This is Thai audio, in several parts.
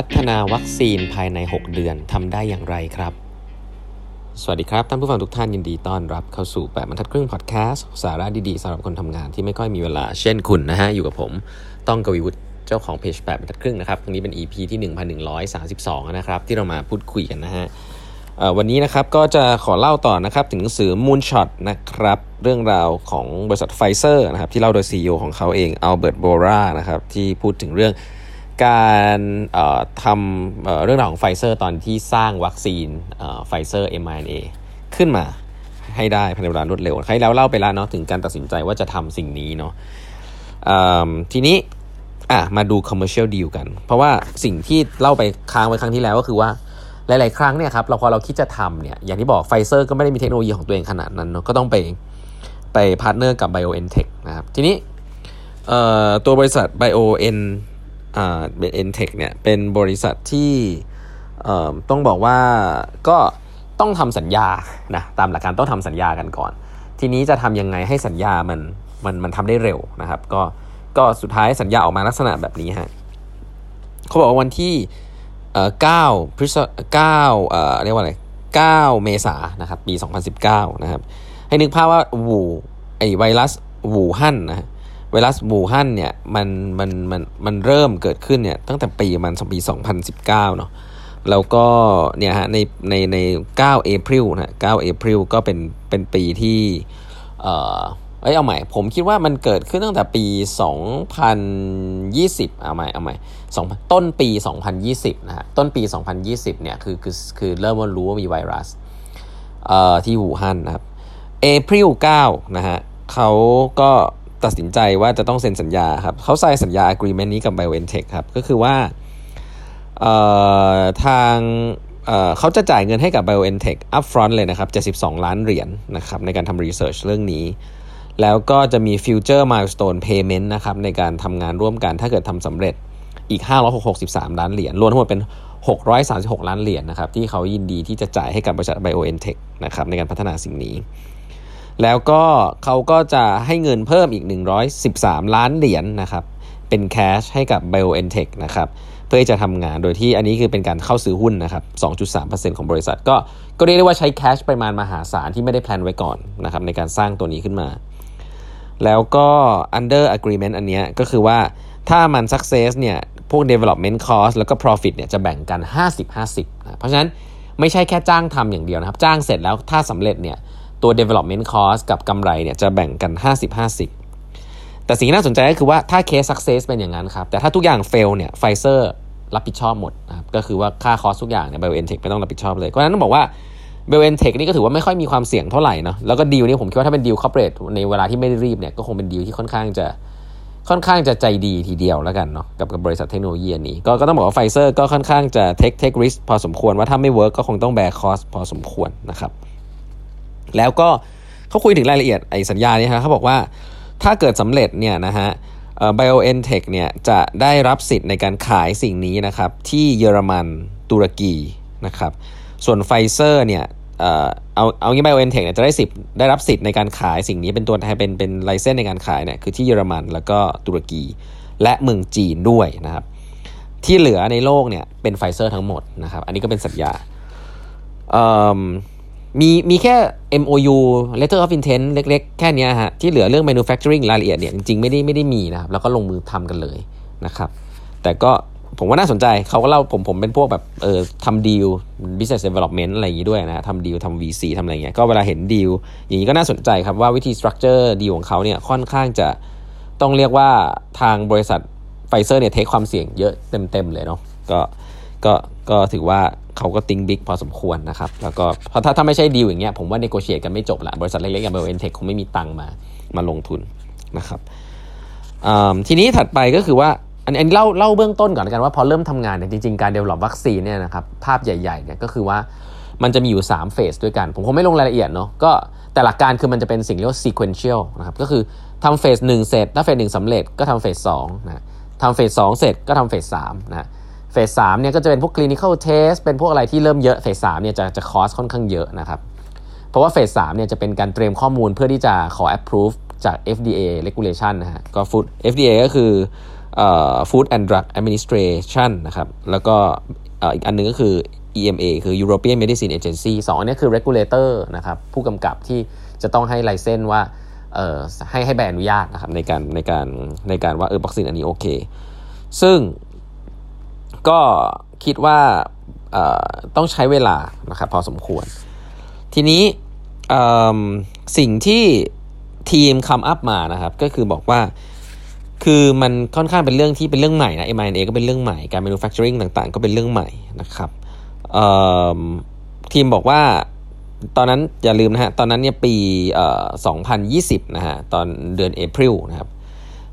พัฒนาวัคซีนภายใน 6 เดือนทำได้อย่างไรครับ สวัสดีครับท่านผู้ฟังทุกท่านยินดีต้อนรับเข้าสู่แปดบรรทัดครึ่งพอดแคสต์สาระดีๆสำหรับคนทำงานที่ไม่ค่อยมีเวลาเช่นคุณนะฮะ อยู่กับผม ต้องกวีวุฒิเจ้าของเพจแปดบรรทัดครึ่งนะครับวันนี้เป็น EP ที่ 1132 นะครับ ที่เรามาพูดคุยกันนะฮะวันนี้นะครับก็จะขอเล่าต่อนะครับถึงหนังสือ Moonshot นะครับเรื่องราวของบริษัทไฟเซอร์นะครับที่เล่าโดย CEO ของเขาเองอัลเบิร์ตเบอร์ลานะครับที่พูดถึงเรื่อง การทำเรื่องราวของไฟเซอร์ตอนที่สร้างวัคซีนไฟเซอร์ mRNA ขึ้นมาให้ได้ภายในเวลารวดเร็วคราวที่แล้วเล่าไปแล้วเนาะถึงการตัดสินใจว่าจะทำสิ่งนี้เนาะทีนี้อะมาดู commercial deal กัน เพราะว่าสิ่งที่เล่าไปค้างไปครั้งที่แล้วก็คือว่าหลาย ๆ ครั้งเนี่ยครับเราพอเราคิดจะทำเนี่ยอย่างที่บอกไฟเซอร์ก็ไม่ได้มีเทคโนโลยีของตัวเองขนาดนั้นเนาะก็ต้องไปไป partner กับ BioNTech นะครับทีนี้ตัวบริษัท BioN อ่าเอ็นเทคเนี่ยเป็นบริษัทที่ต้องบอกว่าก็ต้องทำสัญญานะตามหลักการต้องทำสัญญากันก่อน ทีนี้จะทำยังไงให้สัญญามันมันมันทำได้เร็วนะครับ ก็ก็สุดท้ายสัญญาออกมาลักษณะแบบนี้ฮะเขาบอกว่าวันที่เก้าพฤษเก้าเอ่อเรียกว่าอะไรเก้าเมษานะครับปี 2019 นะครับ ให้นึกภาพว่า วูไอไวรัส วูฮั่นนะ วรัสวูฮั่นเนี่ยมันมันมันมันเริ่มเกิดขึ้นเนี่ยตั้งแต่ปีมันปี 2019เนาะแล้วก็เนี่ยฮะในในใน9เอพริลนะ9เอพริลก็เป็นเป็นปีที่เอ่อเอ้ยเอาใหม่ ผมคิดว่ามันเกิดขึ้นตั้งแต่ปี 2020 เอาใหม่เอาใหม่2ต้นปี 2020 นะฮะ ต้นปี 2020 เนี่ยคือคือคือเริ่มรู้ว่ามีไวรัสเอ่อที่หูฮั่นนะครับเอพริล9นะฮะเขาก็ ตัดสินใจว่าจะต้องเซ็นสัญญาครับเขาใส่สัญญา agreement นี้กับ BioNTech ครับ ก็คือว่าทางเขาจะจ่ายเงินให้กับ BioNTech upfront เลยนะครับ 72 ล้านเหรียญนนะครับในการทำ research เรื่องนี้ แล้วก็จะมี future milestone payment นะครับในการทำงานร่วมกันถ้าเกิดทำสำเร็จอีก 563 ล้านเหรียญรวมทั้งหมดเป็น 636 ล้านเหรียญนนะครับที่เขายินดีที่จะจ่ายให้กับบริษัท BioNTech นะครับในการพัฒนาสิ่งนี้ แล้วก็เขาก็จะให้เงินเพิ่มอีก 113 ล้านเหรียญนนะครับ เป็นแคชให้กับ BioNTech นะครับ เพื่อจะทำงานโดยที่อันนี้คือเป็นการเข้าซื้อหุ้นนะครับ 2.3%ของบริษัท ก็ก็เรียกได้ว่าใช้แคชปริมาณมหาศาลที่ไม่ได้แพลนไว้ก่อนนะครับในการสร้างตัวนี้ขึ้นมา แล้วก็ under agreement อันนี้ก็คือว่าถ้ามัน success เนี่ยพวก development cost แล้วก็ profit เนี่ยจะแบ่งกัน 50-50นะเพราะฉะนั้นไม่ใช่แค่จ้างทำอย่างเดียวนะครับ จ้างเสร็จแล้วถ้าสำเร็จเนี่ย ตัว development cost กับกำไรเนี่ยจะแบ่งกัน 50-50 แต่สิ่งที่น่าสนใจก็คือว่าถ้า case success เป็นอย่างนั้นครับ แต่ถ้าทุกอย่าง fail เนี่ยไฟเซอร์รับผิดชอบหมดนะครับก็คือว่าค่า cost ทุกอย่างเนี่ย BioNTech ไม่ต้องรับผิดชอบเลยเพราะฉะนั้นต้องบอกว่า BioNTech นี่ก็ถือว่าไม่ค่อยมีความเสี่ยงเท่าไหร่เนาะแล้วก็ดีลนี้ผมคิดว่าถ้าเป็นดีล corporate ในเวลาที่ไม่ได้รีบเนี่ยก็คงเป็นดีลที่ค่อนข้างจะค่อนข้างจะใจดีทีเดียวแล้วกันเนาะกับกับบริษัทเทคโนโลยีนี้ก็ก็ต้องบอกว่าไฟเซอร์ก็ค่อนข้างจะ take take risk พอสมควรว่าถ้าไม่ work ก็คงต้องแบก cost พอสมควรนะครับ แล้วก็เขาคุยถึงรายละเอียดไอ้สัญญานี้ฮะเขาบอกว่าถ้าเกิดสำเร็จเนี่ยนะฮะเอ่อ BioNTech เนี่ยจะได้รับสิทธิ์ในการขายสิ่งนี้นะครับที่เยอรมันตุรกีนะครับส่วนไฟเซอร์เนี่ยเอ่อเอาเอางี้ BioNTech เนี่ยจะได้สิทธิ์ได้รับสิทธิ์ในการขายสิ่งนี้เป็นตัวแทนเป็นเป็น license ในการขายเนี่ยคือที่เยอรมันแล้วก็ตุรกี และเมืองจีนด้วยนะครับที่เหลือในโลกเนี่ยเป็นไฟเซอร์ทั้งหมดนะครับอันนี้ก็เป็นสัญญา มีมีแค่ MOU letter of intent เล็กๆ แค่นี้ฮะที่เหลือเรื่อง manufacturing รายละเอียดเนี่ยจริงๆไม่ได้ไม่ได้มีนะครับแล้วก็ลงมือทำกันเลยนะครับ แต่ก็ผมว่าน่าสนใจเขาก็เล่าผมผมเป็นพวกแบบเออทำดีล business development อะไรอย่างนี้ด้วยนะทำดีลทำ VC ทำอะไรเงี้ยก็เวลาเห็นดีลอย่างนี้ก็น่าสนใจครับว่าวิธี structure ดีลของเขาเนี่ยค่อนข้างจะต้องเรียกว่าทางบริษัทไฟเซอร์เนี่ย take ความเสี่ยงเยอะเต็มๆเลยเนาะก็ ก็ก็ถือว่าเขาก็ think big พอสมควรนะครับ แล้วก็เพราะถ้าถ้าไม่ใช่ดีลอย่างเงี้ยผมว่า negotiate กันไม่จบละบริษัทเล็กๆอย่าง BioNTech คงไม่มีตังมามาลงทุนนะครับทีนี้ถัดไปก็คือว่าอันนี้เล่าเล่าเบื้องต้นก่อนกันว่าพอเริ่มทำงานเนี่ยจริงๆการ develop วัคซีนเนี่ยนะครับภาพใหญ่ๆเนี่ยก็คือว่ามันจะมีอยู่3เฟสด้วยกัน ผมคงไม่ลงรายละเอียดเนาะก็แต่หลักการคือมันจะเป็นสิ่งเรียกว่า sequential นะครับก็คือทำเฟสหนึ่งเสร็จถ้าเฟสหนึ่งสำเร็จก็ทำเฟสสองนะทำเฟสสองเสร็จก็ทำเฟสสามนะ เฟสสามเนี่ยก็จะเป็นพวก clinical test เป็นพวกอะไรที่เริ่มเยอะเฟสสามเนี่ยจะจะคอสค่อนข้างเยอะนะครับ เพราะว่าเฟสสามเนี่ยจะเป็นการเตรียมข้อมูลเพื่อที่จะขอ approve จาก FDA regulation นะฮะก็ food FDA ก็คือ Food and Drug Administration นะครับแล้วก็อีกอันนึงก็คือ EMA คือ European Medicine Agency สองอันนี้คือ regulator นะครับผู้กำกับที่จะต้องให้ไลเซนว่าให้ให้ใบอนุญาตนะครับในการในการในการว่าเออวัคซีนอันนี้โอเค ซึ่ง ก็คิดว่าต้องใช้เวลานะครับพอสมควร ทีนี้สิ่งที่ทีมคำอัพมานะครับ ก็คือบอกว่าคือมันค่อนข้างเป็นเรื่องที่เป็นเรื่องใหม่นะ M&A ก็เป็นเรื่องใหม่การ manufacturing ต่างๆ ก็เป็นเรื่องใหม่นะครับทีมบอกว่าตอนนั้นอย่าลืมนะฮะตอนนั้นเนี่ยปี 2020 นะฮะตอนเดือนเอพริลนะครับ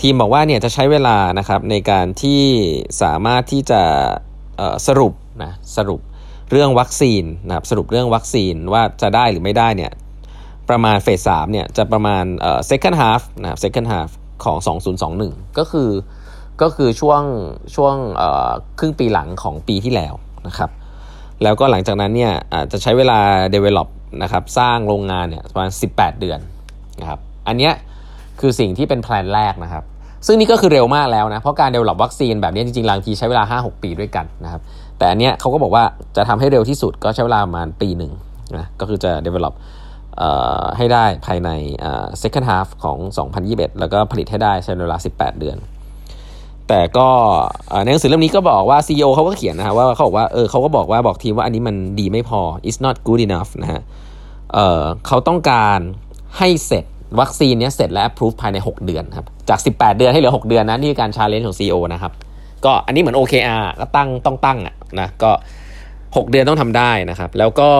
ทีมบอกว่าเนี่ยจะใช้เวลานะครับในการที่สามารถที่จะสรุปนะสรุปเรื่องวัคซีนนะครับสรุปเรื่องวัคซีนว่าจะได้หรือไม่ได้เนี่ยประมาณเฟสสามเนี่ยจะประมาณเอ่อ second half นะครับ second half ของ 2021 ก็คือก็คือช่วงช่วงครึ่งปีหลังของปีที่แล้วนะครับแล้วก็หลังจากนั้นเนี่ยอาจจะใช้เวลา develop นะครับสร้างโรงงานเนี่ยประมาณ 18 เดือนนะครับอันเนี้ย คือสิ่งที่เป็นแผนแรกนะครับ ซึ่งนี่ก็คือเร็วมากแล้วนะ เพราะการ develop วัคซีนแบบนี้จริงๆบางทีใช้เวลา 5-6 ปีด้วยกันนะครับ แต่อันเนี้ยเขาก็บอกว่าจะทำให้เร็วที่สุดก็ใช้เวลาประมาณปีหนึ่งนะก็คือจะ develop ให้ได้ภายใน second half ของ 2021 แล้วก็ผลิตให้ได้ใช้เวลา 18 เดือน แต่ก็ในหนังสือเล่มนี้ก็บอกว่า CEO เขาก็เขียนนะฮะว่าเขาบอกว่าเออเขาก็บอกว่าบอกทีมว่าอันนี้มันดีไม่พอ it's not good enough นะฮะเเขาต้องการให้เสร็จ วัคซีนนี้เสร็จและ approve ภายใน 6 เดือนครับจาก 18 เดือนให้เหลือ 6 เดือนนะนี่การ challenge ของ CEO นะครับก็อันนี้เหมือน OKR ก็ตั้งต้องตั้งอะนะก็ 6 เดือนต้องทำได้นะครับ แล้วก็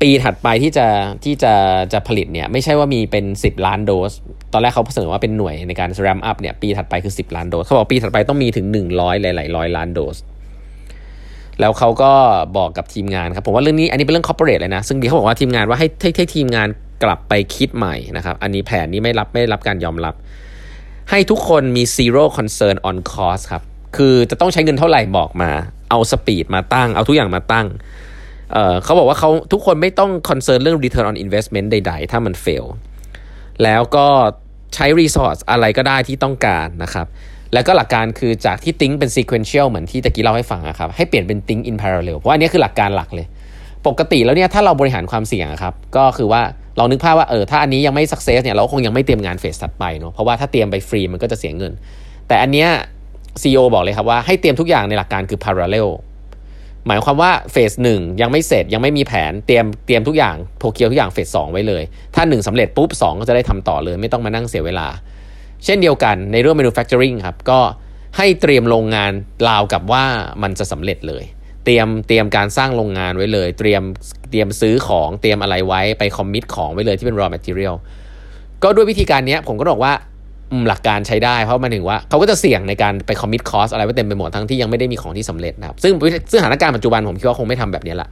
ปีถัดไปที่จะที่จะจะผลิตเนี่ยไม่ใช่ว่ามีเป็น 10 ล้านโดส ตอนแรกเขาเสนอว่าเป็นหน่วยในการ r ร m up เนี่ยปีถัดไปคือ 10 ล้านโดสเขาบอกปีถัดไปต้องมีถึง 100 หลายๆร้อยล้านโดส แล้วเขาก็บอกกับทีมงานครับผมว่าเรื่องนี้อันนี้เป็นเรื่อง corporate เลยนะ ซึ่งดีเขาบอกว่าทีมงานว่าให้ให้ให้ทีมงาน กลับไปคิดใหม่นะครับ อันนี้แผนนี้ไม่รับไม่รับการยอมรับ ให้ทุกคนมี zero concern on cost ครับ คือจะต้องใช้เงินเท่าไหร่บอกมา เอา speed มาตั้ง เอาทุกอย่างมาตั้งเขาบอกว่าเขาทุกคนไม่ต้อง concern เรื่อง return on investment ใด ๆ ถ้ามัน fail แล้วก็ใช้ resource อะไรก็ได้ที่ต้องการนะครับ แล้วก็หลักการคือจากที่ think เป็น sequential เหมือนที่ตะกี้เล่าให้ฟังครับ ให้เปลี่ยนเป็น think in parallel เพราะอันนี้คือหลักการหลักเลย ปกติแล้วเนี่ยถ้าเราบริหารความเสี่ยงครับ ก็คือว่า เรานึกภาพว่าเออถ้าอันนี้ยังไม่ success เนี่ยเราคงยังไม่เตรียมงานเฟสถัดไปเนาะเพราะว่าถ้าเตรียมไปฟรีมันก็จะเสียเงิน แต่อันเนี้ย CEO บอกเลยครับว่าให้เตรียมทุกอย่างในหลักการคือ parallel หมายความว่าเฟสหนึ่งยังไม่เสร็จยังไม่มีแผนเตรียมเตรียมทุกอย่างโทเกียวทุกอย่างเฟสสองไว้เลย ถ้า 1สำเร็จปุ๊บ 2 ก็จะได้ทำต่อเลย ไม่ต้องมานั่งเสียเวลา เช่นเดียวกันในเรื่อง manufacturing ครับก็ให้เตรียมโรงงานราวกับว่ามันจะสำเร็จเลย เตรียมเตรียมการสร้างโรงงานไว้เลย เตรียมเตรียมซื้อของเตรียมอะไรไว้ไป commit ของไว้เลยที่เป็น raw material ก็ด้วยวิธีการนี้ผมก็บอกว่าหลักการใช้ได้ เพราะมันถึงว่าเขาก็จะเสี่ยงในการไป commit cost อะไรไว้เต็มไปหมดทั้งที่ยังไม่ได้มีของที่สำเร็จนะครับซึ่งซึ่งสถานการณ์ปัจจุบันผมคิดว่าคงไม่ทำแบบนี้ละ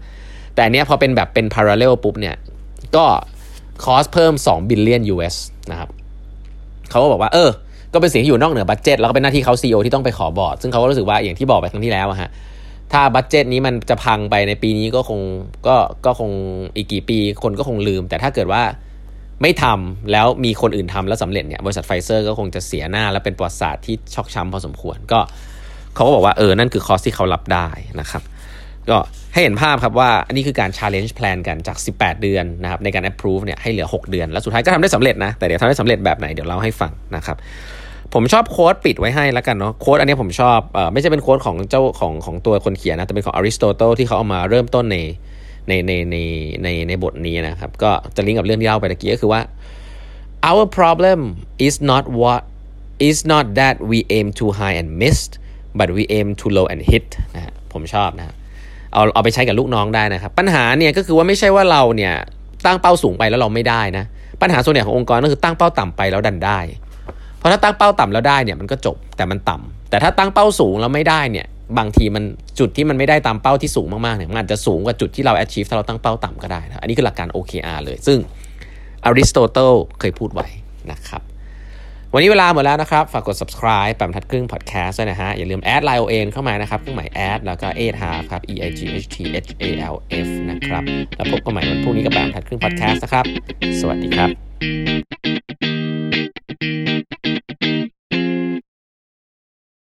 แต่เนี้ยพอเป็นแบบเป็น parallel ปุ๊บเนี่ยก็คอสเพิ่ม2บิลเลียน US นะครับเขาก็บอกว่าเออ ก็เป็นสิ่งที่อยู่นอกเหนือ budget แล้วก็เป็นหน้าที่เขา CEO ที่ต้องไปขอบอร์ด ซึ่งเขาก็รู้สึกว่าอย่างที่บอกไปครั้งที่แล้วอะฮะ ถ้า budget นี้มันจะพังไปในปีนี้ก็คงก็ก็คงอีกกี่ปีคนก็คงลืม แต่ถ้าเกิดว่าไม่ทำแล้วมีคนอื่นทำแล้วสำเร็จเนี่ยบริษัทไฟเซอร์ก็คงจะเสียหน้า และเป็นประวัติศาสตร์ที่ช็อกช้ำพอสมควร ก็เขาก็บอกว่าเออนั่นคือ cost ที่เขารับได้นะครับก็ให้เห็นภาพครับว่าอันนี้คือการ challenge plan กันจาก 18 เดือนนะครับในการ approve เนี่ยให้เหลือ 6 เดือน แล้วสุดท้ายก็ทำได้สำเร็จนะ แต่เดี๋ยวทำได้สำเร็จแบบไหนเดี๋ยวเล่าให้ฟังนะครับ ผมชอบโค้ดปิดไว้ให้แล้วกันเนาะโค้ดอันนี้ผมชอบเออไม่ใช่เป็นโค้ดของเจ้าของของตัวคนเขียนนะแต่เป็นของอริสโตเติลที่เขาเอามาเริ่มต้นในในในในในในบทนี้นะครับ ก็จะลิงก์กับเรื่องที่เล่าไปตะกี้ก็คือว่า our problem is not what is not that we aim too high and missed but we aim too low and hit นะผมชอบนะเอาเอาไปใช้กับลูกน้องได้นะครับ ปัญหาเนี่ยก็คือว่าไม่ใช่ว่าเราเนี่ยตั้งเป้าสูงไปแล้วเราไม่ได้นะ ปัญหาส่วนใหญ่ขององค์กรก็คือตั้งเป้าต่ำไปแล้วดันได้ เพราะถ้าตั้งเป้าต่ำแล้วได้เนี่ยมันก็จบแต่มันต่ำแต่ถ้าตั้งเป้าสูงแล้วไม่ได้เนี่ยบางทีมันจุดที่มันไม่ได้ตามเป้าที่สูงมากๆเนี่ยมันอาจจะสูงกว่าจุดที่เรา achieve ถ้าเราตั้งเป้าต่ำก็ได้นะอันนี้คือหลักการ OKR เลย ซึ่งอริสโตเติลเคยพูดไว้นะครับวันนี้เวลาหมดแล้วนะครับ ฝากกด subscribe แปดบรรทัดครึ่ง podcast ด้วยนะฮะ อย่าลืมแอด LINE OA เข้ามานะครับเครื่องหมายแอดแล้วก็เอทฮาครับ e i g h t h a l f นะครับ แล้วพบกันใหม่วันพรุ่งนี้กับแปมทัดครึ่ง podcast นะครับ สวัสดีครับ